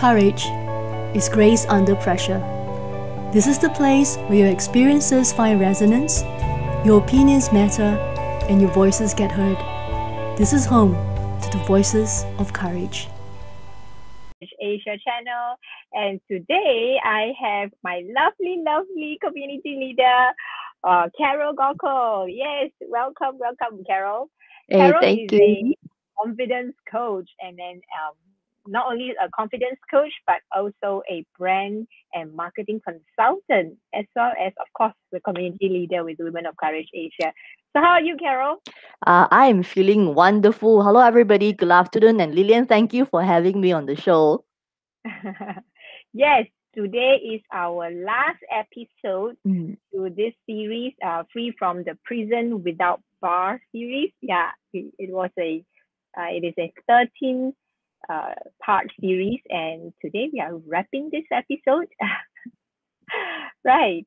Courage is Grace Under Pressure. This is the place where your experiences find resonance, your opinions matter, and your voices get heard. This is home to the voices of courage. Asia channel. And today I have my lovely, lovely community leader, uh, Carol Gokul. Yes, welcome, welcome, Carol. Hey, Carol thank is you. a confidence coach and then um, not only a confidence coach, but also a brand and marketing consultant, as well as, of course, the community leader with Women of Courage Asia. So, how are you, Carol? Uh, I am feeling wonderful. Hello, everybody. Good afternoon. And Lillian, thank you for having me on the show. yes, today is our last episode Mm. to this series, uh, Free from the Prison Without Bar series. Yeah, it, it was a, uh, it is a 13 uh, part series, and today we are wrapping this episode. right.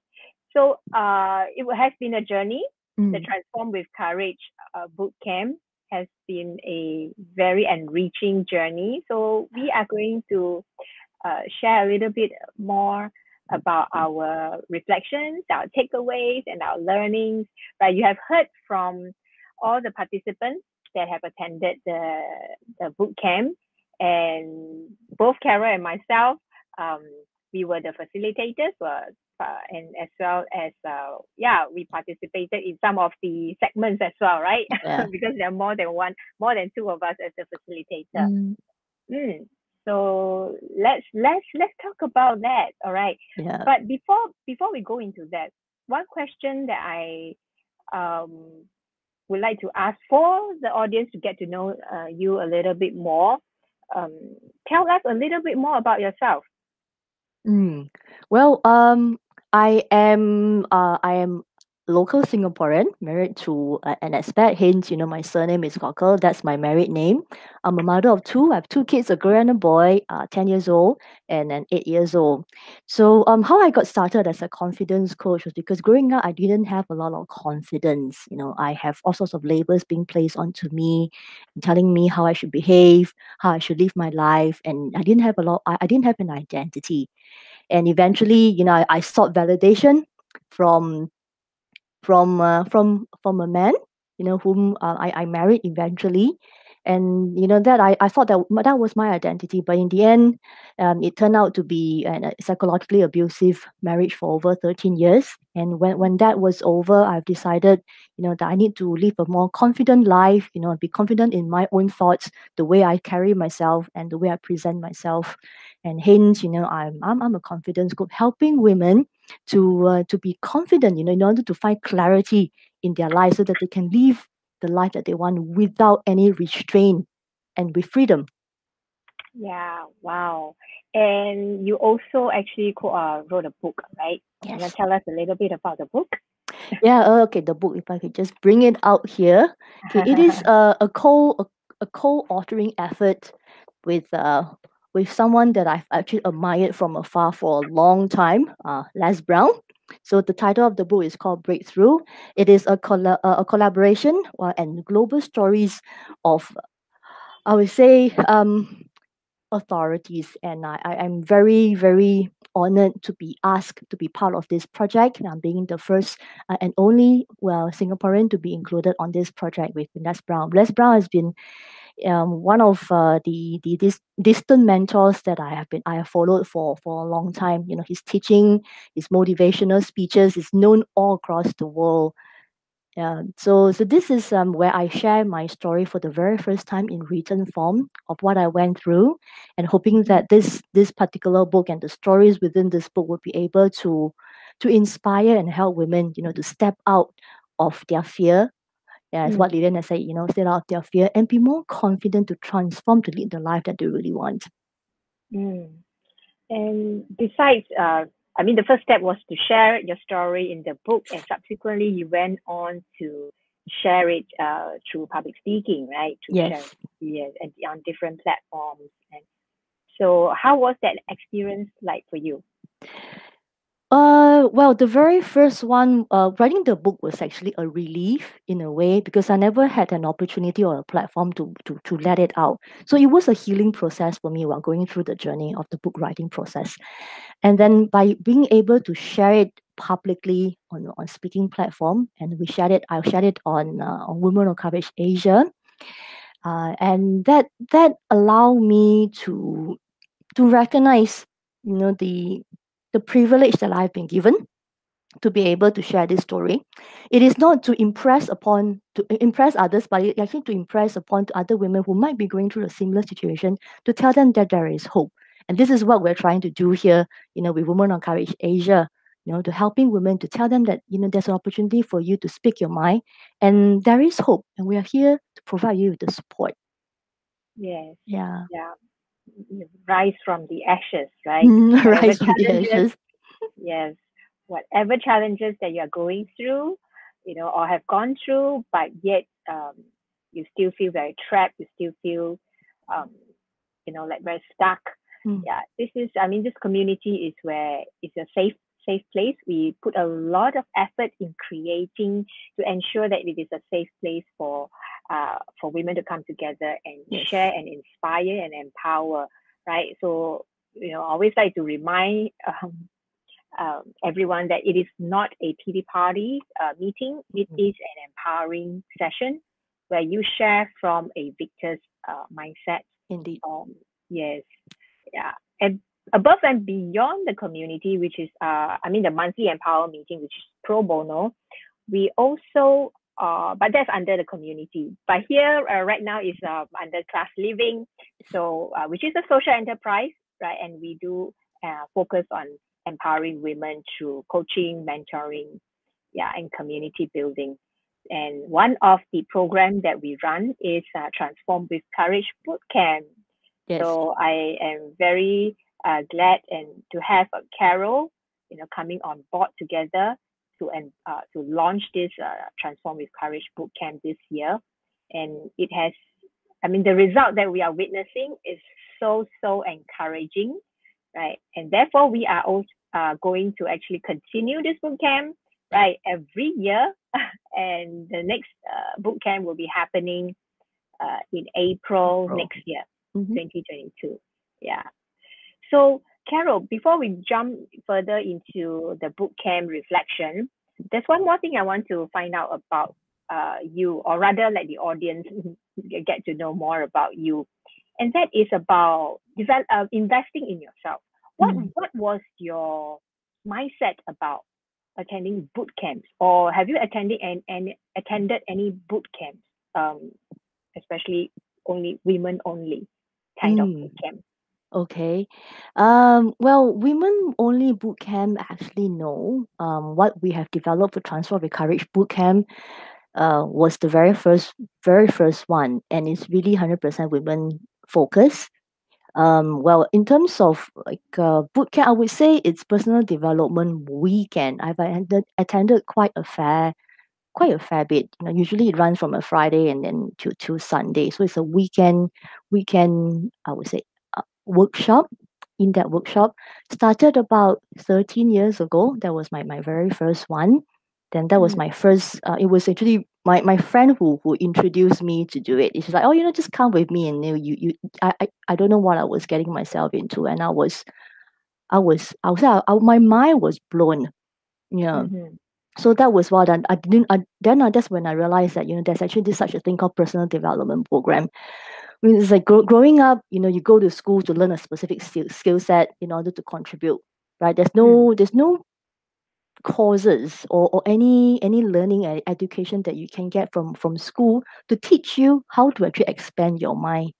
So uh, it has been a journey. The Mm. Transform with Courage uh, boot camp has been a very enriching journey. So we are going to uh, share a little bit more about our reflections, our takeaways, and our learnings. Right, you have heard from all the participants that have attended the the boot camp, and both Carol and myself, um, we were the facilitators, uh, and as well as uh, yeah, we participated in some of the segments as well, right? Yeah. because there are more than one, more than two of us as the facilitator. Mm, Mm. So let's let's let's talk about that. All right. yeah. But before before we go into that, one question that I um would like to ask for the audience to get to know uh, you a little bit more. Um, tell us a little bit more about yourself. Mm. Well, um, I am uh, I am local Singaporean, married to uh, an expat. Hence, you know, my surname is Gokul. That's my married name. I'm a mother of two. I have two kids, a girl and a boy, uh, ten years old and an eight years old. So, um, how I got started as a confidence coach was because growing up, I didn't have a lot of confidence. You know, I have all sorts of labels being placed onto me, telling me how I should behave, how I should live my life, and I didn't have a lot. I, I didn't have an identity and eventually you know I, I sought validation from from uh, from from a man you know whom uh, I, I married eventually. And you know that I, I thought that that was my identity. But in the end um, it turned out to be a a psychologically abusive marriage for over 13 years. And when, when that was over i've decided you know that i need to live a more confident life you know be confident in my own thoughts the way i carry myself and the way i present myself. And hence you know i'm i'm, I'm a confidence coach helping women to uh, to be confident you know in order to find clarity in their life so that they can live the life that they want without any restraint and with freedom Yeah. Wow. And you also actually co- uh, wrote a book, right? Yes. Can you tell us a little bit about the book? yeah uh, okay the book if i could just bring it out here okay it is a, a co a, a co-authoring effort with uh with someone that i've actually admired from afar for a long time uh les brown. So the title of the book is called breakthrough. It is a, colla- uh, a collaboration uh, and global stories of i would say um authorities. And I, I am very very honored to be asked to be part of this project and i'm being the first uh, and only well singaporean to be included on this project with les brown. Les brown has been um, one of uh, the the dis- distant mentors that i have been i have followed for for a long time you know his teaching his motivational speeches is known all across the world yeah, so so this is um, where I share my story for the very first time in written form of what I went through, and hoping that this this particular book and the stories within this book will be able to to inspire and help women, you know, to step out of their fear. Yeah, as Mm. what Lilian has said, you know, step out their fear and be more confident to transform to lead the life that they really want. Mm. And besides, uh, I mean, the first step was to share your story in the book, and subsequently you went on to share it uh, through public speaking, right? To Yes. yes, and on different platforms. And so, how was that experience like for you? Uh, well, the very first one, uh, writing the book was actually a relief in a way because I never had an opportunity or a platform to to to let it out. So it was a healing process for me while going through the journey of the book writing process, and then by being able to share it publicly on on speaking platform, and we shared it. I shared it on uh, on Women of Courage Asia, uh, and that that allowed me to to recognize, you know, the the privilege that I've been given to be able to share this story. It is not to impress upon to impress others, but it actually to impress upon other women who might be going through a similar situation to tell them that there is hope. And this is what we're trying to do here, you know, with Women on Courage Asia, you know, to helping women to tell them that, you know, there's an opportunity for you to speak your mind and there is hope. And we are here to provide you with the support. Yes. Yeah. Yeah. Rise from the ashes, right? Mm, rise from the ashes. yes whatever challenges that you're going through you know or have gone through but yet um, you still feel very trapped you still feel um, you know like very stuck Mm. yeah this is i mean this community is where it's a safe safe place we put a lot of effort in creating to ensure that it is a safe place for uh, for women to come together and Yes. share and inspire and empower right so you know I always like to remind um, um, everyone that it is not a pity party uh, meeting. It Mhm. is an empowering session where you share from a victor's uh, mindset. Indeed. Um, yes, yeah, and above and beyond the community, which is uh, I mean the monthly empower meeting, which is pro bono. We also uh, but that's under the community. But here uh, right now is uh, under class living, so uh, which is a social enterprise, right? And we do uh, focus on empowering women through coaching, mentoring, yeah, and community building. And one of the programs that we run is uh, Transform with Courage Bootcamp. Yes. So I am very uh, glad and to have uh, Carol, you know, coming on board together to and uh, to launch this uh, Transform with Courage Bootcamp this year. And it has, I mean, the result that we are witnessing is so so encouraging right? And therefore, we are also uh, going to actually continue this boot camp, right, every year. and the next uh, boot camp will be happening uh, in April April. next year, Mhm. 2022. Yeah. So, Carol, before we jump further into the boot camp reflection, there's one more thing I want to find out about uh, you, or rather, let the audience get to know more about you and that is about develop, uh, investing in yourself. What Mm. what was your mindset about attending boot camps, or have you attended and, and attended any boot camps, um, especially only women only kind of Mm. boot camp? Okay. Um, well, women only boot camp actually know um, what we have developed for Transform with Courage boot camp uh, was the very first very first one and it's really 100% women focused. Um, well, in terms of like uh, boot camp, I would say it's personal development weekend. I've attended, attended quite a fair quite a fair bit. You know, usually it runs from a Friday and then to to Sunday. So it's a weekend weekend I would say workshop. In that workshop, started about 13 years ago. That was my, my very first one. Then that was Mm. my first. Uh, it was actually my, my friend who who introduced me to do it. She's like, oh, you know, just come with me, and you you, you I, I I don't know what I was getting myself into, and I was, I was I was I, my mind was blown. Yeah Mhm. so that was what I, I didn't I, then I, that's when I realized that you know there's actually this such a thing called personal development program. I mean, it's like grow, growing up, you know, you go to school to learn a specific skill, skill set in order to contribute, right? There's no there's no causes or, or any any learning and education that you can get from from school to teach you how to actually expand your mind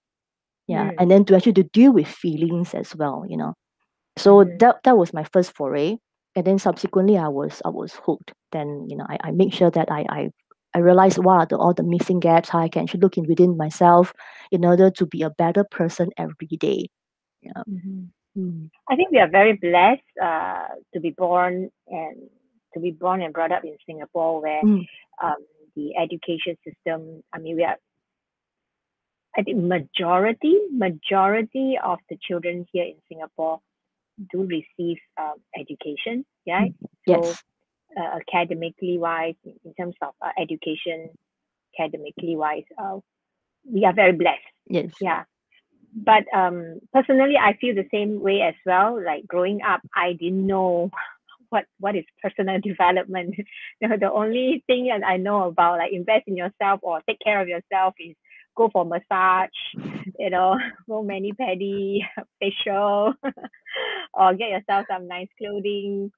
yeah Mm. and then to actually to deal with feelings as well you know so Mhm. that that was my first foray and then subsequently i was i was hooked then you know i, I make sure that i i I realized what are the, all the missing gaps, how I can actually look in within myself in order to be a better person every day. Yeah. Mhm. Mm. I think we are very blessed uh, to be born and to be born and brought up in Singapore, where Mm. um, the education system. I mean, we are. I think majority majority of the children here in Singapore do receive um, education, right? Mm, yes. So, uh, academically wise, in terms of uh, education, academically wise, uh, we are very blessed. Yes. Yeah. But um, personally, I feel the same way as well. Like growing up, I didn't know what what is personal development. you know, the only thing that I know about like invest in yourself or take care of yourself is go for massage, you know, go mani pedi, facial, or get yourself some nice clothing.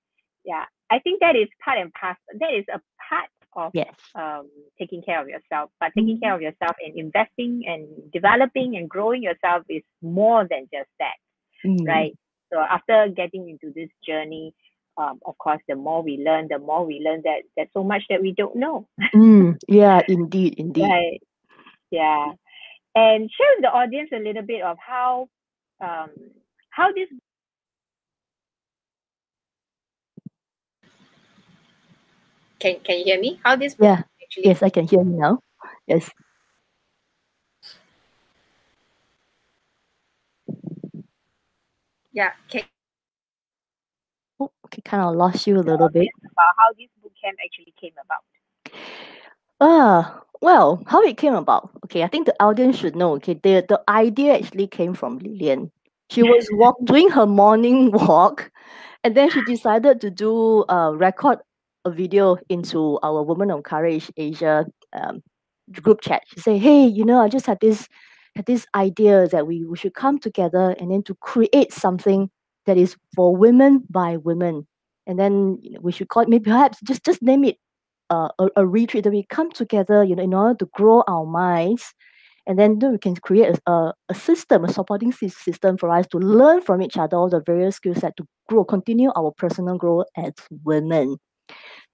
Yeah, I think that is part and parcel. That is a part of yes. um, taking care of yourself. But taking care of yourself and investing and developing and growing yourself is more than just that, Mm. right? So after getting into this journey, um, of course, the more we learn, the more we learn that there's so much that we don't know, Mm. Yeah, indeed, indeed. right? Yeah, and share with the audience a little bit of how um, how this Can Can you hear me? How this Yeah. actually? Yes, I can hear you now. Yes. Yeah. Can, Oh, okay, kind of lost you a little bit. about how this boot camp actually came about. Ah, well, how it came about. Okay, I think the audience should know. Okay, the the idea actually came from Lillian. She was walk doing her morning walk, and then she decided to do uh record a video into our Women of Courage Asia um, group chat. She said, "Hey, you know, I just had this had this idea that we, we should come together and then to create something that is for women by women, and then you know, we should call it maybe perhaps just just name it uh, a, a retreat that we come together, you know, in order to grow our minds, and then we can create a, a, a system, a supporting system for us to learn from each other all the various skill set to grow, continue our personal growth as women.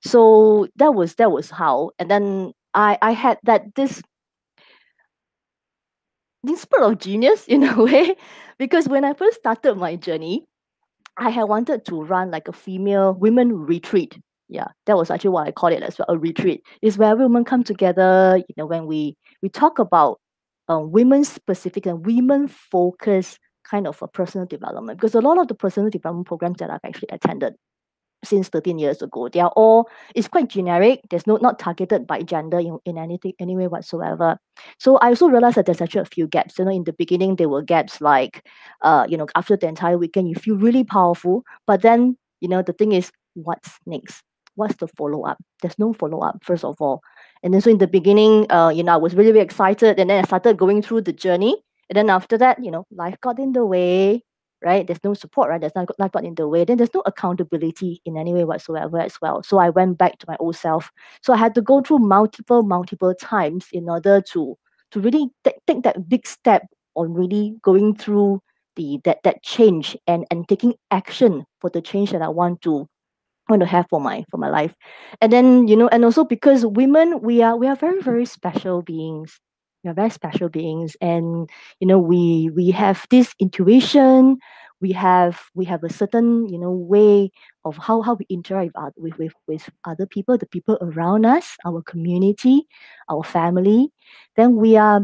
So that was that was how, and then I I had that this this spurt of genius in a way, because when I first started my journey, I had wanted to run like a female women retreat. Yeah, that was actually what I call it as well, a retreat. Is where women come together, you know, when we we talk about uh, women specific and women focused kind of a personal development. Because a lot of the personal development programs that I've actually attended since 13 years ago, they are all it's quite generic. There's no not targeted by gender in, in anything any way whatsoever. So I also realized that there's actually a few gaps. You know, in the beginning there were gaps like uh, you know, after the entire weekend you feel really powerful, but then, you know, the thing is what's next? What's the follow up? There's no follow up, first of all. And then so in the beginning, uh, you know, I was really, really excited, and then I started going through the journey. And then after that, you know, life got in the way, right? There's no support, right? There's not life got in the way. Then there's no accountability in any way whatsoever as well. So I went back to my old self. So I had to go through multiple, multiple times in order to to really take, take that big step on really going through the that that change and and taking action for the change that I want to want to have for my for my life and then you know and also because women we are we are very very special beings we are very special beings. And you know we we have this intuition. We have we have a certain you know way of how how we interact with, with with with other people the people around us our community our family. Then we are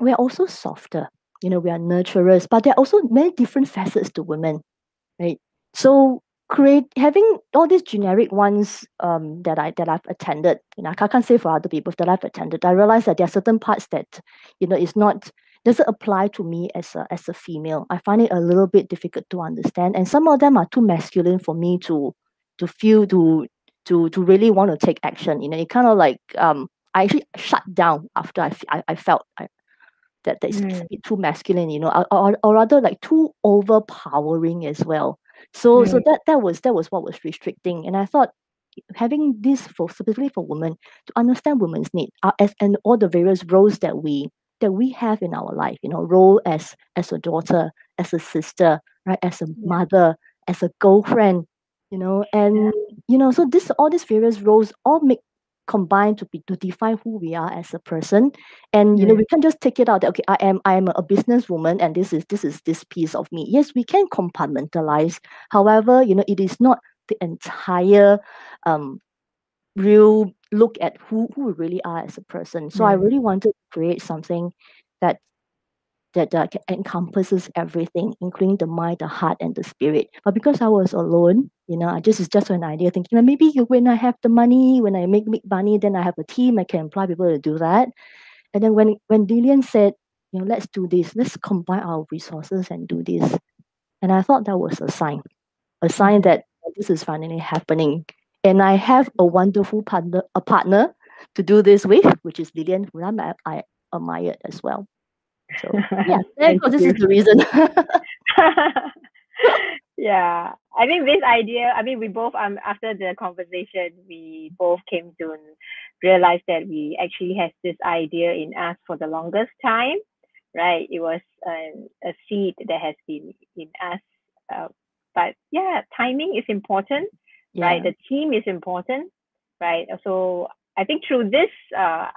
we are also softer. You know we are nurturers but there are also many different facets to women right? So create having all these generic ones um that I that I've attended, you know, I can't say for other people that I've attended. I realize that there are certain parts that, you know, it's not doesn't apply to me as a as a female. I find it a little bit difficult to understand. And some of them are too masculine for me to to feel to to to really want to take action. You know, it kind of like um I actually shut down after I f- I, I felt I, that that is Mm. a bit too masculine, you know, or, or, or rather like too overpowering as well. So so Mm. that that was that was what was restricting, and I thought having this for specifically for women to understand women's need uh, as and all the various roles that we that we have in our life, you know, role as as a daughter, as a sister, right, as a mother, as a girlfriend, you know, and you know, so this all these various roles all make combine to be to define who we are as a person and you know Mm. we can't just take it out that okay i am i am a businesswoman and this is this is this piece of me yes we can compartmentalize however you know it is not the entire um real look at who who we really are as a person so i Mm. really wanted to create something that that uh, encompasses everything, including the mind, the heart, and the spirit. But because I was alone, you know, I just is just an idea thinking well, maybe when I have the money, when I make make money, then I have a team, I can employ people to do that. And then when when Lillian said, you know, let's do this, let's combine our resources and do this. And I thought that was a sign, a sign that this is finally happening. And I have a wonderful partner, a partner to do this with, which is Lillian, who I, I admired as well. So yeah, therefore, this is the reason. yeah, I think this idea. I mean, we both um after the conversation, we both came to realize that we actually has this idea in us for the longest time, right? It was um, a seed that has been in us. Uh, but yeah, timing is important, yeah. right? The team is important, right? So I think through this uh,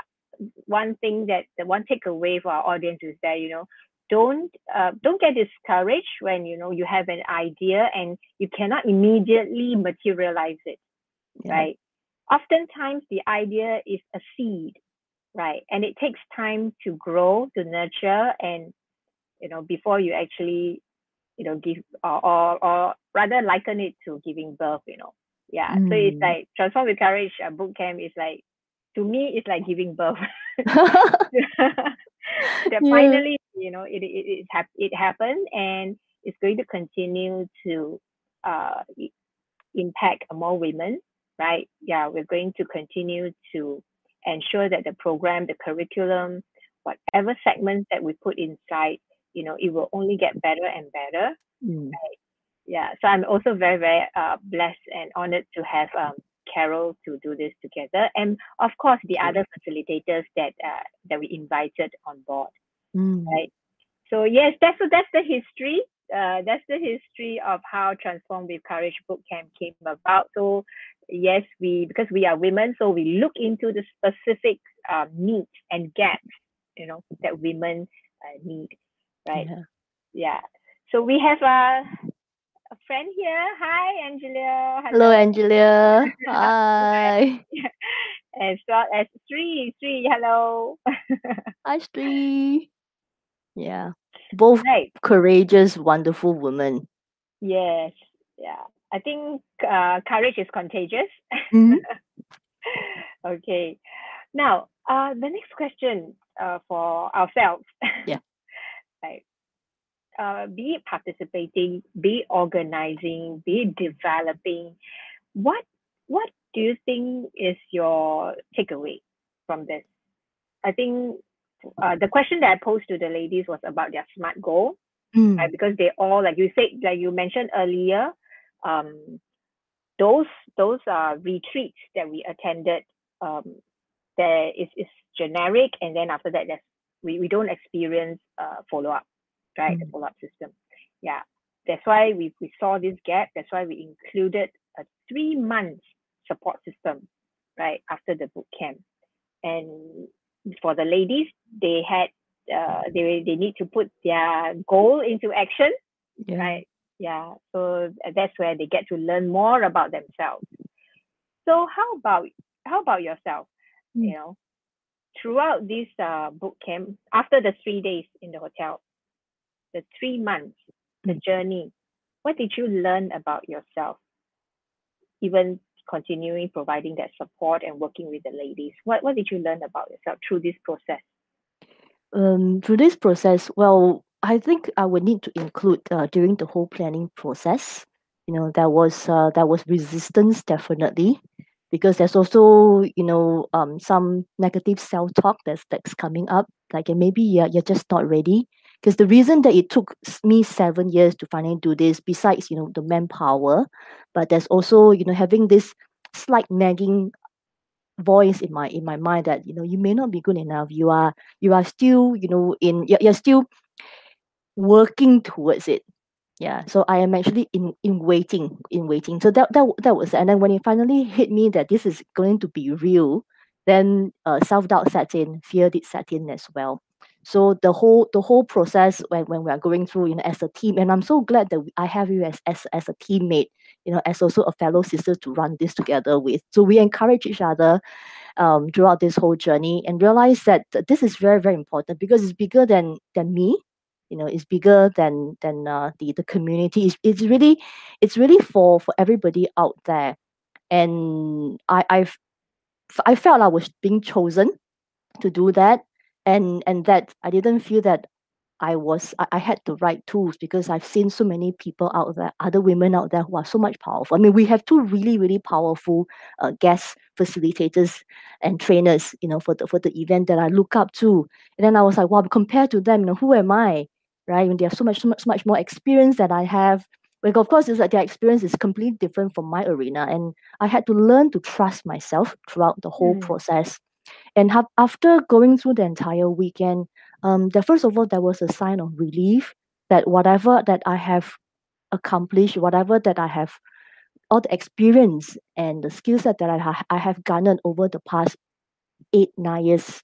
one thing that the one takeaway for our audience is that you know don't uh, don't get discouraged when you know you have an idea and you cannot immediately materialize it yeah. right oftentimes the idea is a seed right and it takes time to grow to nurture and you know before you actually you know give or or, or rather liken it to giving birth you know yeah mm. so it's mm. like transform with courage uh, boot camp is like to me it's like giving birth that yeah. finally you know it it it, hap- it happened and it's going to continue to uh, impact more women right yeah we're going to continue to ensure that the program the curriculum whatever segments that we put inside you know it will only get better and better mm. right? yeah so i'm also very very uh, blessed and honored to have um, Carol to do this together, and of course the other facilitators that uh, that we invited on board. Mm. Right. So yes, that's that's the history. Uh, that's the history of how Transform with Courage Boot Camp came about. So yes, we because we are women, so we look into the specific uh, needs and gaps, you know, that women uh, need. Right. Yeah. yeah. So we have a uh, a friend here. Hi, Angelia. Hello, Hello Angelia. Hi. as well as Sri. Sri, hello. Hi, Sri. Yeah, both right. courageous, wonderful women. Yes, yeah. I think uh, courage is contagious. Mm-hmm. okay. Now, uh, the next question uh, for ourselves. Yeah. right uh, be participating, be organizing, be developing, what what do you think is your takeaway from this? I think uh, the question that I posed to the ladies was about their smart goal, mm. right? Because they all, like you said, like you mentioned earlier, um, those those uh, retreats that we attended, um, there is is generic, and then after that, there's we, we don't experience uh, follow up right? Mm. The follow-up system. Yeah. That's why we, we saw this gap. That's why we included a three months support system, right, after the boot camp. And for the ladies, they had uh, they they need to put their goal into action, yeah. right? Yeah. So that's where they get to learn more about themselves. So how about how about yourself? Mm. You know, throughout this uh, boot camp, after the three days in the hotel, the three months, the mm. journey, what did you learn about yourself? Even continuing providing that support and working with the ladies, what, what did you learn about yourself through this process? Um, through this process, well, I think I would need to include uh, during the whole planning process. You know, there was uh, there was resistance definitely, because there's also you know um some negative self talk that's that's coming up. Like maybe you're, you're just not ready because the reason that it took me seven years to finally do this besides you know the manpower but there's also you know having this slight nagging voice in my in my mind that you know you may not be good enough. You are you are still you know in you're, you're still working towards it. Yeah so i am actually in in waiting in waiting. So that that, that was and then when it finally hit me that this is going to be real then uh, self-doubt set in fear did set in as well so the whole the whole process when, when we are going through you know as a team and i'm so glad that i have you as, as as a teammate you know as also a fellow sister to run this together with. So we encourage each other um, throughout this whole journey and realize that this is very very important because it's bigger than than me you know it's bigger than than uh, the the community. It's, it's really it's really for for everybody out there. And i i've i felt i was being chosen to do that and and that i didn't feel that I was I, I had the right tools because I've seen so many people out there, other women out there who are so much powerful. I mean, we have two really really powerful uh, guest facilitators and trainers, you know, for the for the event that I look up to. And then I was like, wow, compared to them, you know, who am I, right? When they have so much so much so much more experience that I have. Like, of course, is that their experience is completely different from my arena, and I had to learn to trust myself throughout the whole Mm. process. And have, after going through the entire weekend, um, first of all, there was a sign of relief that whatever that I have accomplished, whatever that I have, all the experience and the skill set that I, ha- I have garnered over the past eight, nine years,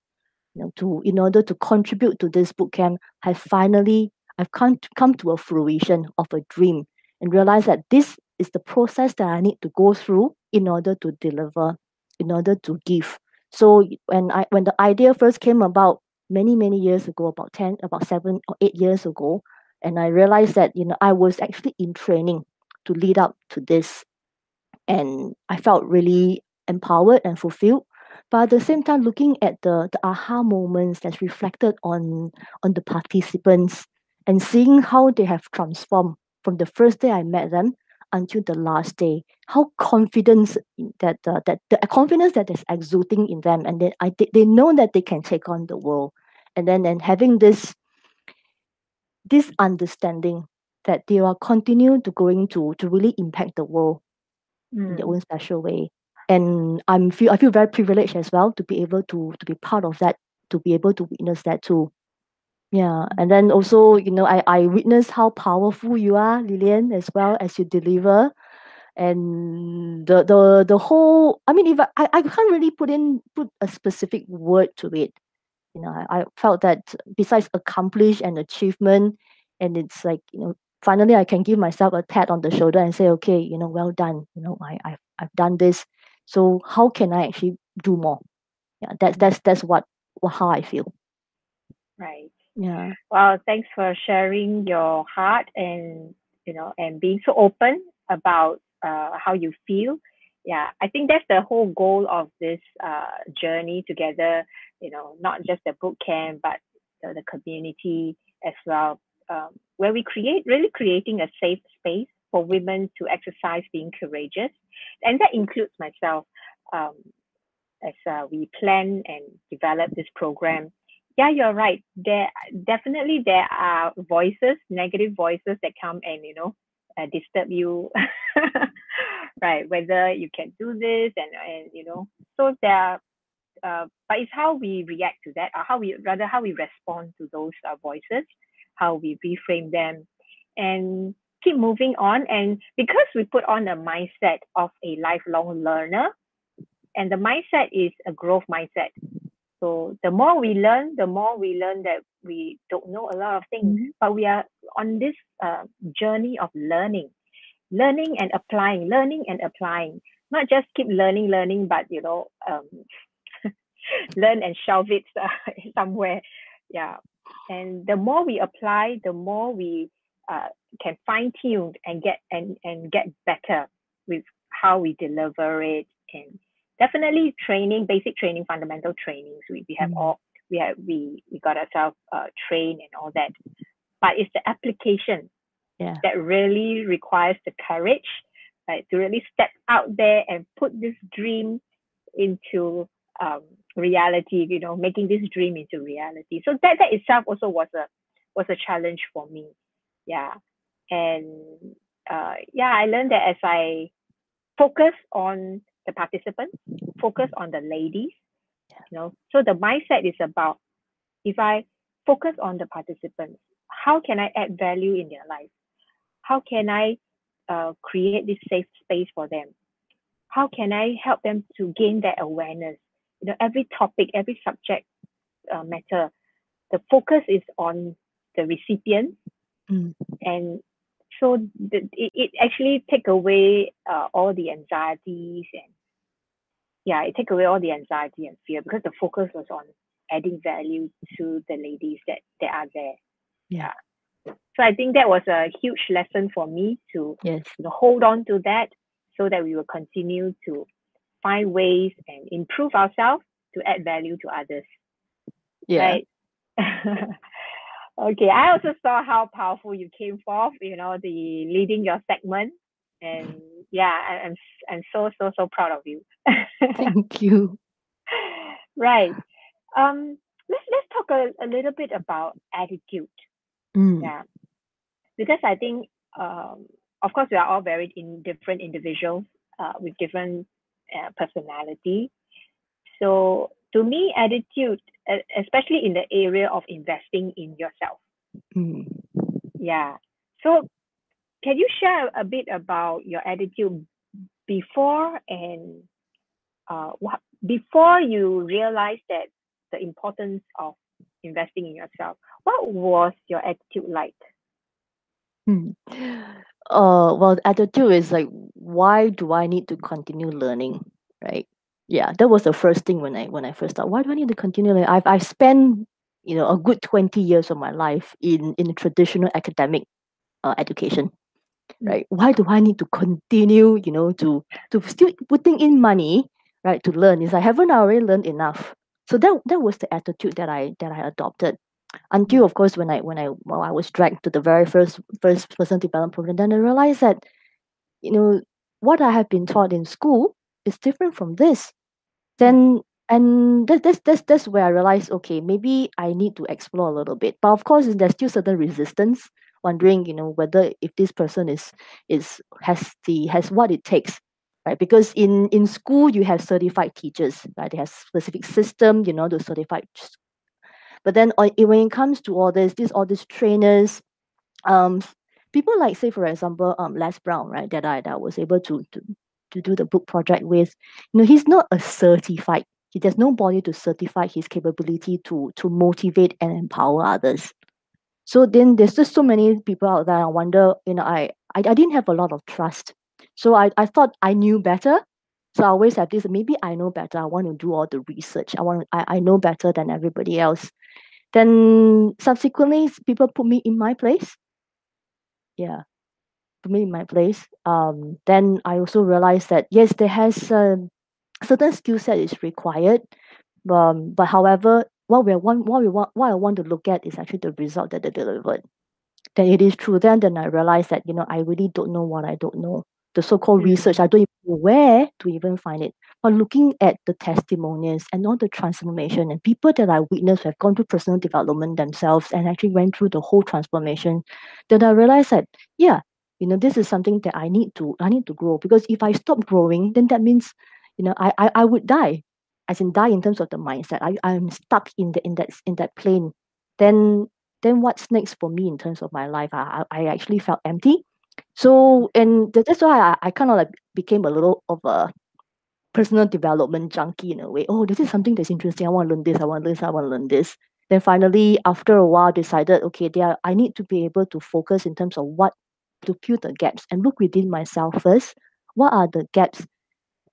you know, to in order to contribute to this boot camp, have finally I've come to, come to a fruition of a dream and realize that this is the process that I need to go through in order to deliver, in order to give. So when I when the idea first came about many many years ago, about ten, about seven or eight years ago, and I realized that you know I was actually in training to lead up to this, and I felt really empowered and fulfilled. But at the same time, looking at the the aha moments that's reflected on on the participants and seeing how they have transformed from the first day I met them until the last day, how confidence that uh, that the confidence that is exuding in them, and then I they, they know that they can take on the world, and then and having this this understanding that they are continue to going to to really impact the world in their Mm. own special way. And I'm feel I feel very privileged as well to be able to to be part of that, to be able to witness that too. Yeah, and then also, you know, I I witness how powerful you are, Lillian, as well as you deliver, and the the the whole. I mean, if I I can't really put in put a specific word to it. You know, I, I felt that besides accomplish and achievement, and it's like you know, finally I can give myself a pat on the shoulder and say, okay, you know, well done. You know, I I've I've done this. So how can I actually do more? Yeah, that's that's that's what how I feel. Right. Yeah. Well, thanks for sharing your heart and you know and being so open about uh, how you feel. Yeah, I think that's the whole goal of this uh, journey together. You know, not just the book camp, but the, the community as well, um, where we create really creating a safe space for women to exercise being courageous, and that includes myself. Um, as uh, we plan and develop this program, yeah, you're right. There definitely there are voices, negative voices that come and you know uh, disturb you, right? Whether you can do this and and you know, so there. Are, uh, but it's how we react to that, or how we rather how we respond to those uh, voices, how we reframe them, and keep moving on. And because we put on a mindset of a lifelong learner, and the mindset is a growth mindset. So the more we learn, the more we learn that we don't know a lot of things, Mhm. but we are on this uh, journey of learning, learning and applying, learning and applying. Not just keep learning, learning, but you know, um, learn and shelve it uh, somewhere. Yeah, and the more we apply, the more we uh, can fine tune and get and and get better with how we deliver it and definitely training, basic training, fundamental trainings. We, we have Mm. all we have we we got ourselves uh, trained and all that. But it's the application Yeah. that really requires the courage, right, to really step out there and put this dream into um, reality. You know, making this dream into reality. So that that itself also was a was a challenge for me. Yeah, and uh, yeah, I learned that as I focus on the participants, focus on the ladies, you know. So the mindset is about if I focus on the participants, how can I add value in their life? How can I uh, create this safe space for them? How can I help them to gain that awareness? You know, every topic, every subject uh, matter, the focus is on the recipient, Mm. and so the, it, it actually take away uh, all the anxieties and yeah, it take away all the anxiety and fear because the focus was on adding value to the ladies that that are there. Yeah. So I think that was a huge lesson for me to Yes. you know, hold on to that so that we will continue to find ways and improve ourselves to add value to others. Yeah. Right. okay. I also saw how powerful you came forth, you know, the leading your segment. And yeah, I, I'm I'm so so so proud of you. Thank you. right. Um let's let's talk a, a little bit about attitude. Mm. Yeah. Because I think um of course we are all very in different individuals uh, with different uh, personality. So to me, attitude, especially in the area of investing in yourself. Mm. Yeah. So can you share a bit about your attitude before and uh, what before you realized that the importance of investing in yourself? What was your attitude like? Hmm. Uh, well, attitude is like, why do I need to continue learning, right? Yeah, that was the first thing when I when I first started. Why do I need to continue learning? I've I've spent you know a good twenty years of my life in in traditional academic uh, education, right? Why do I need to continue, you know, to to still putting in money, right, to learn? Is I haven't already learned enough? So that that was the attitude that I that I adopted until of course when I when I well, I was dragged to the very first first personal development program, then I realized that you know what I have been taught in school is different from this. Then and that, that's that's that's where I realized okay maybe I need to explore a little bit. But of course there's still certain resistance, wondering you know whether if this person is is has the has what it takes right because in in school you have certified teachers right they have specific system you know the certified but then when it comes to all this, this all these trainers, um, people like say for example, um, Les Brown, right, that I that was able to to to do the book project with, you know, he's not a certified. He there's nobody to certify his capability to to motivate and empower others. So then there's just so many people out there. I wonder, you know, I I, I didn't have a lot of trust. So I, I thought I knew better. So I always have this, maybe I know better. I want to do all the research. I want I, I know better than everybody else. Then subsequently people put me in my place. Yeah. Put me in my place. Um then I also realized that yes, there has a certain skill set is required. Um, but however, what we want what we want what I want to look at is actually the result that they delivered. Then it is true. Then then I realized that, you know, I really don't know what I don't know. The so-called Mm. research, I don't even know where to even find it. But looking at the testimonials and all the transformation and people that I witnessed have gone through personal development themselves and actually went through the whole transformation, then I realized that, yeah, you know, this is something that I need to I need to grow. Because if I stop growing, then that means, you know, I I, I would die. As in die in terms of the mindset. I, I'm stuck in the in that in that plane. Then then what's next for me in terms of my life? I I actually felt empty. So and that's why I, I kind of like became a little of a personal development junkie in a way. Oh, this is something that's interesting. I want to learn this. I want to learn this. I want to learn this. Then finally, after a while, decided okay, there I need to be able to focus in terms of what to fill the gaps and look within myself first. What are the gaps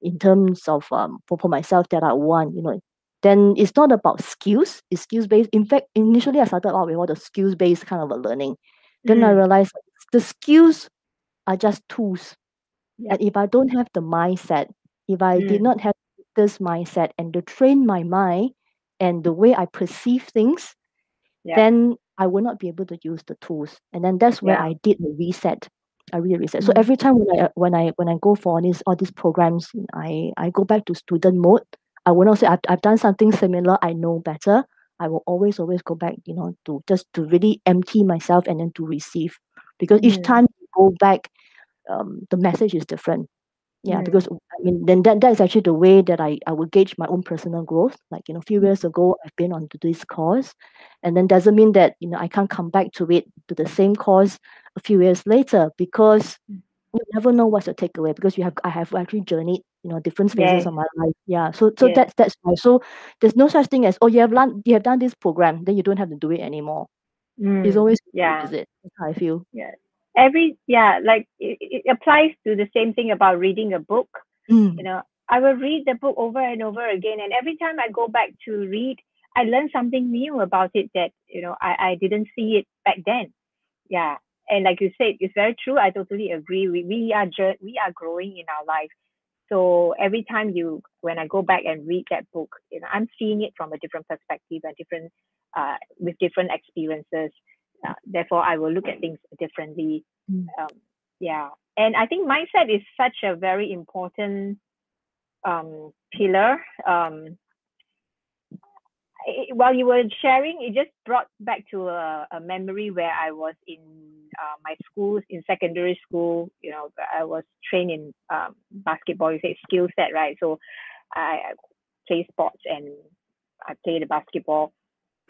in terms of um for, for myself that I want? You know, then it's not about skills. It's skills based. In fact, initially I started out with all the skills based kind of a learning. Then I Mm. realized the skills are just tools. Yeah. And if I don't have the mindset, if I did Mm. not have this mindset and to train my mind and the way I perceive things, Yeah. then I will not be able to use the tools. And then that's where Yeah. I did the reset. I really reset. So Mm. every time when I uh, when I when I go for all these all these programs, I I go back to student mode. I will not say I've, I've done something similar. I know better. I will always always go back, you know, to just to really empty myself and then to receive, because each Mm. time you go back, um, the message is different. Yeah, Mm. because I mean, then that that is actually the way that I I will gauge my own personal growth. Like you know, a few years ago, I've been onto this course, and then doesn't mean that you know I can't come back to it to the same course a few years later because Mm. you never know what's your takeaway because you have I have actually journeyed you know different phases Yes. of my life. Yeah, so so Yes. that's that's why. So there's no such thing as oh you have learned you have done this program then you don't have to do it anymore. It's Mm. always Yeah. is it? That's how I feel. Every yeah, like it, it applies to the same thing about reading a book. Mm, You know, I will read the book over and over again, and every time I go back to read, I learn something new about it that you know I, I didn't see it back then. yeah and like you said it's very true i totally agree we, we are we are growing in our life so every time you when i go back and read that book you know i'm seeing it from a different perspective and different uh, with different experiences uh, therefore i will look at things differently Mm. um, yeah and i think mindset is such a very important um, pillar um, it, while you were sharing, it just brought back to a, a memory where I was in uh, my schools in secondary school. You know, I was trained in um, basketball. You say skill set, right? So I play sports and I play the basketball.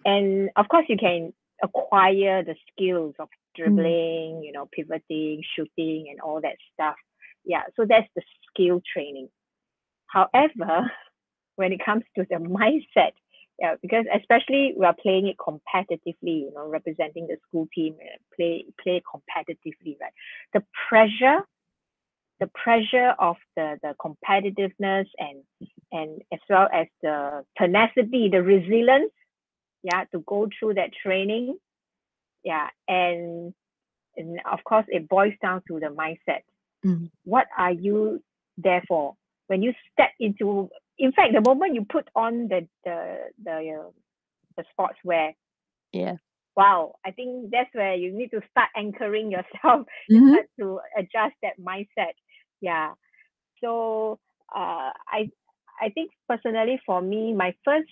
And of course, you can acquire the skills of dribbling, you know, pivoting, shooting, and all that stuff. Yeah, so that's the skill training. However, when it comes to the mindset, yeah, because especially we are playing it competitively, you know, representing the school team, uh, play play competitively, right? The pressure, the pressure of the the competitiveness and and as well as the tenacity, the resilience, yeah, to go through that training, yeah, and and of course it boils down to the mindset. Mm. What are you there for? When you step into in fact, the moment you put on the the the uh, the sportswear, Yeah. wow, I think that's where you need to start anchoring yourself, Mhm. start to adjust that mindset. Yeah. So uh, I I think personally for me, my first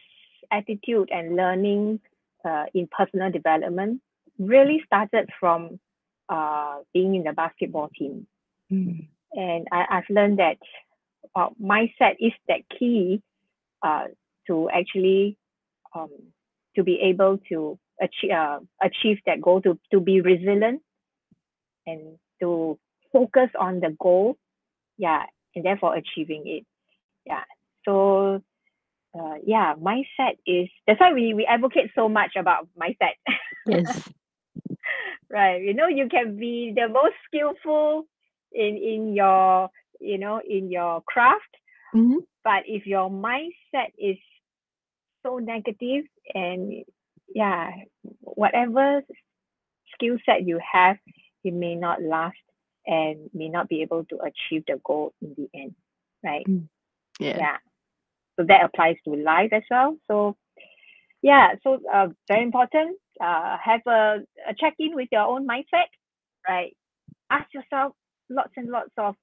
attitude and learning uh, in personal development really started from uh, being in the basketball team. Mm. and I, I've learned that uh, mindset is that key uh, to actually um, to be able to achieve uh, achieve that goal to to be resilient and to focus on the goal. Yeah and therefore achieving it. Yeah so uh, yeah mindset is that's why we we advocate so much about mindset Yes. right you know you can be the most skillful in in your you know in your craft Mhm. but if your mindset is so negative and yeah whatever skill set you have it may not last and may not be able to achieve the goal in the end right Yeah. yeah so that applies to life as well. So yeah so uh, very important. Uh, have a, a check-in with your own mindset right? Ask yourself lots and lots of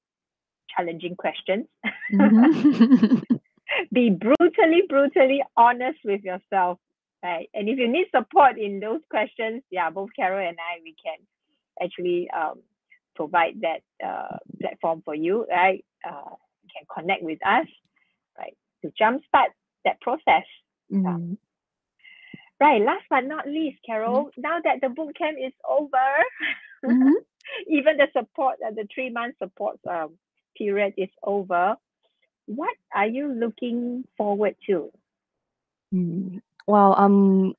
challenging questions. Mhm. be brutally brutally honest with yourself right? And if you need support in those questions yeah both carol and i we can actually um, provide that uh, platform for you right? Uh, you can connect with us right to jumpstart that process Mm. right last but not least carol now that the boot camp is over Mhm. even the support uh, the three month support um, period is over what are you looking forward to Mm. Well, um,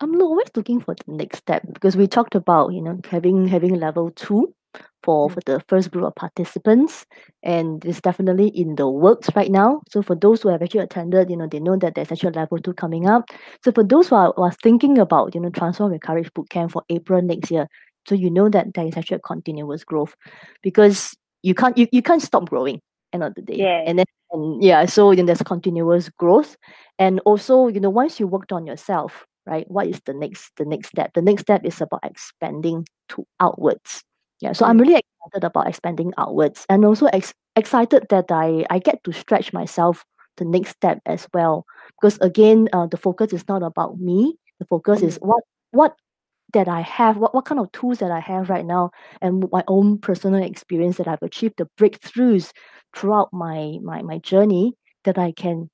I'm always looking for the next step because we talked about you know having having level two for Mm. for the first group of participants, and it's definitely in the works right now. So for those who have actually attended, you know, they know that there's actually a level two coming up. So for those who are, who are thinking about you know transform your courage bootcamp for April next year, so you know that there is actually a continuous growth, because you can't you, you can't stop growing end of the day. yeah. And then and yeah, so then there's continuous growth and also you know once you worked on yourself right what is the next the next step the next step is about expanding to outwards yeah so i'm really excited about expanding outwards and also ex- excited that i i get to stretch myself the next step as well. Because again uh, the focus is not about me. The focus is what what that i have what, what kind of tools that i have right now and my own personal experience that i've achieved the breakthroughs throughout my my, my journey that i can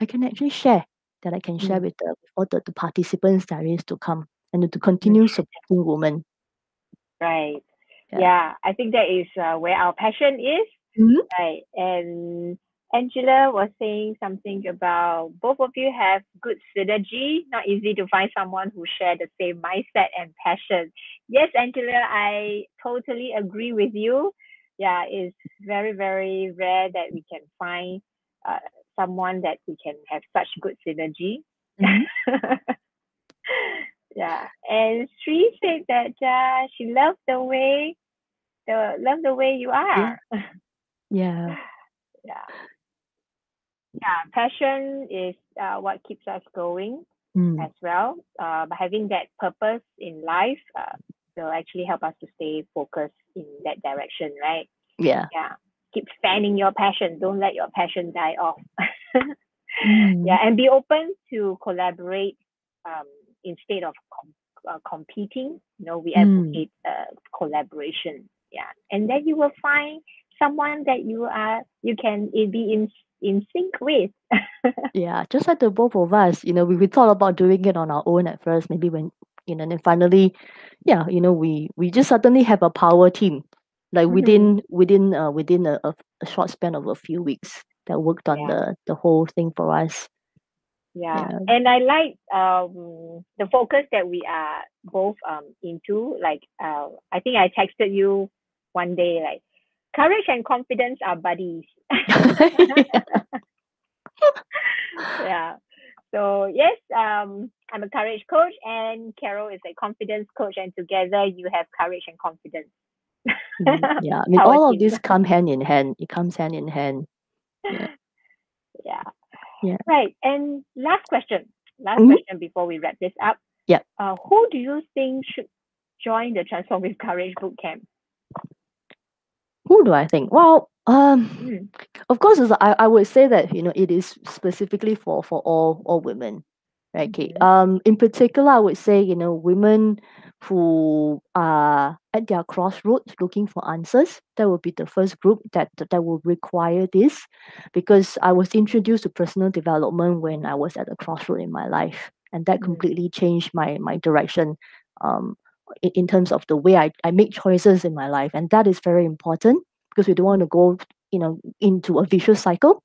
I can actually share that I can share Mm. with the all the, the participants that is to come and to continue supporting women. right Yeah. yeah, i think that is uh, where our passion is Mhm. right and angela was saying something about both of you have good synergy not easy to find someone who share the same mindset and passion yes angela i totally agree with you yeah it's very very rare that we can find uh, someone that we can have such good synergy Mhm. Yeah, and Sri said that uh, she loved the way the love the way you are. Yeah. yeah. Yeah, passion is uh, what keeps us going Mm. as well. Uh, but having that purpose in life uh, will actually help us to stay focused in that direction, right? Yeah. Yeah. Keep fanning your passion. Don't let your passion die off. Mm. yeah, and be open to collaborate um, instead of com- uh, competing. You know, we Mm. advocate uh, collaboration. Yeah, and then you will find someone that you are you can uh, be in in sync with. Yeah, just like the both of us, you know, we, we thought about doing it on our own at first, maybe when, you know, and then finally, yeah, you know, we we just suddenly have a power team, like Mhm. within within uh within a, a, a short span of a few weeks that worked on Yeah. the the whole thing for us. Yeah. Yeah. And I like um the focus that we are both um into. Like uh I think I texted you one day like courage and confidence are buddies. yeah. So yes, um I'm a courage coach and Carol is a confidence coach and together you have courage and confidence. Mm, yeah, I mean, all of this come hand in hand. It comes hand in hand. Yeah. Yeah. Yeah. Right. And last question. Last Mhm. question before we wrap this up. Yeah. Uh, who do you think should join the Transform with Courage boot camp? Who do I think? Well, um, Mm. of course, I, I would say that you know it is specifically for for all all women? Okay. Mhm. Um, in particular, I would say you know women who are at their crossroads looking for answers. That would be the first group that that, will require this, because I was introduced to personal development when I was at a crossroad in my life, and that Mm. completely changed my my direction. Um, in, in terms of the way I, I make choices in my life and that is very important because we don't want to go you know into a vicious cycle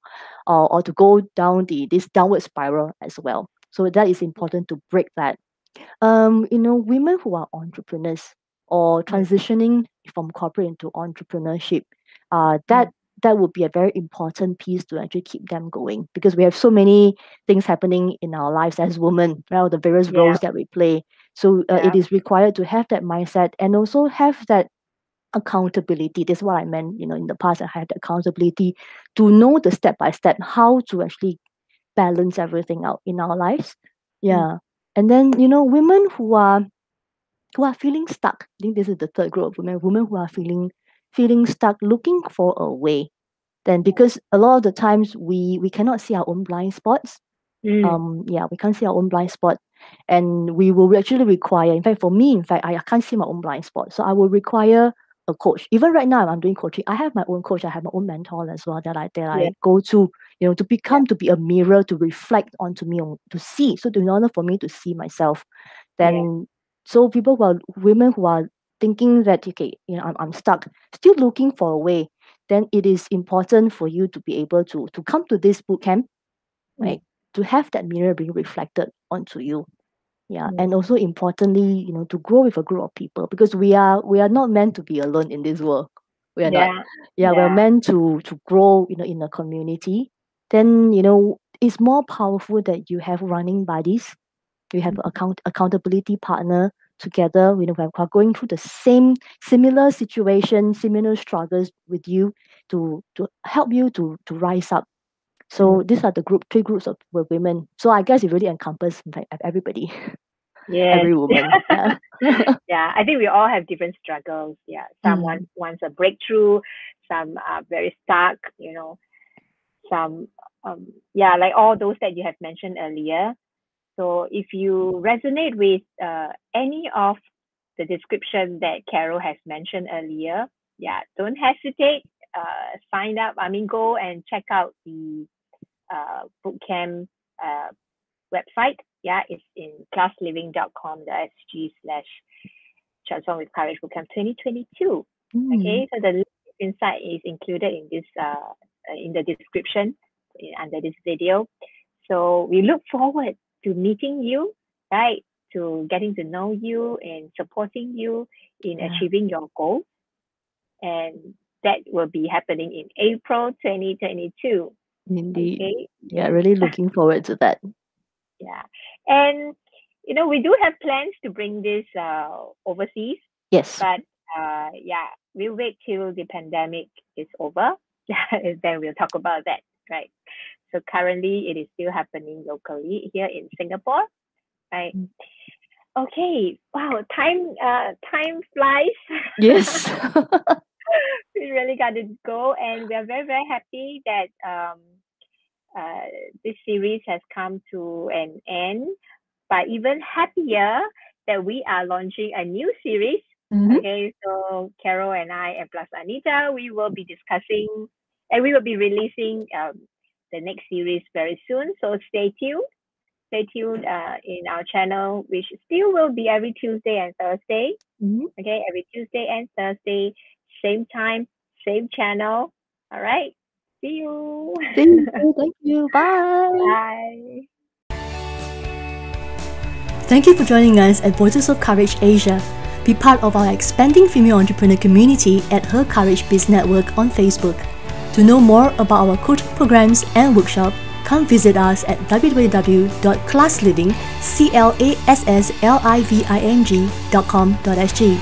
or, or to go down the this downward spiral as well so that is important to break that. Um you know women who are entrepreneurs or transitioning from corporate into entrepreneurship uh that that would be a very important piece to actually keep them going because we have so many things happening in our lives as women right the various Yeah. roles that we play. So uh, Yeah. is required to have that mindset and also have that accountability. That's what i meant you know in the past i had the accountability to know the step by step how to actually balance everything out in our lives. Yeah. And then you know women who are who are feeling stuck i think this is the third group of women women who are feeling feeling stuck looking for a way. Then because a lot of the times we we cannot see our own blind spots. Mm. um yeah we can't see our own blind spot. And we will actually require in fact for me in fact I, I can't see my own blind spot. So i will require a coach. Even right now i'm doing coaching. I have my own coach. I have my own mentor as well that i that Yeah. i go to you know to become to be a mirror to reflect onto me on, to see. So in order for me to see myself Yeah. then so people who are women who are thinking that okay you know I'm, I'm stuck still looking for a way then it is important for you to be able to to come to this boot camp Mm. right? To have that mirror being reflected onto you yeah Mm. and also importantly you know to grow with a group of people because we are we are not meant to be alone in this world. We are not. Yeah. yeah, we're meant to to grow you know in a community. Then you know it's more powerful that you have running buddies. You have account accountability partner together you know who are going through the same similar situation similar struggles with you to to help you to to rise up so these are the group three groups of women so i guess it really encompasses fact, everybody Yeah. every woman yeah yeah, I think we all have different struggles. Yeah, some Mm. want wants a breakthrough, some are very stuck. You know, some um yeah, like all those that you have mentioned earlier. So if you resonate with uh, any of the description that Carol has mentioned earlier, yeah, don't hesitate. Uh, sign up. I mean, go and check out the uh, bootcamp uh, website. Yeah, it's in classliving.com.sg slash transform with courage bootcamp 2022. Mm. Okay, so the link inside is included in this uh, uh, in the description under this video. So we look forward to meeting you, right? To getting to know you and supporting you in Yeah. achieving your goals. And that will be happening in April 2022. Indeed Okay. yeah really looking forward to that Yeah. And you know, we do have plans to bring this uh, overseas, Yes. but uh, yeah, we'll wait till the pandemic is over. and then we'll talk about that, right? So currently, it is still happening locally here in Singapore, right? Mm. Okay. Wow. Time. Uh. Time flies. Yes. We really got to go, and we are very very happy that um, uh, this series has come to an end. But even happier that we are launching a new series. Mhm. Okay, so Carol and I and plus Anita, we will be discussing and we will be releasing um, the next series very soon. So stay tuned. Stay tuned uh, in our channel, which still will be every Tuesday and Thursday. Mhm. Okay, every Tuesday and Thursday, same time, same channel. All right. See you. Thank you. Thank you. Bye. Bye. Thank you for joining us at Voices of Courage Asia. Be part of our expanding female entrepreneur community at Her Courage Biz Network on Facebook. To know more about our coaching programs and workshop, come visit us at www.classliving.com.sg.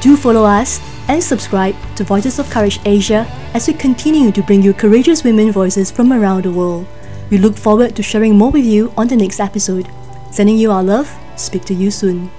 Do follow us and subscribe to Voices of Courage Asia as we continue to bring you courageous women voices from around the world. We look forward to sharing more with you on the next episode. Sending you our love. Speak to you soon.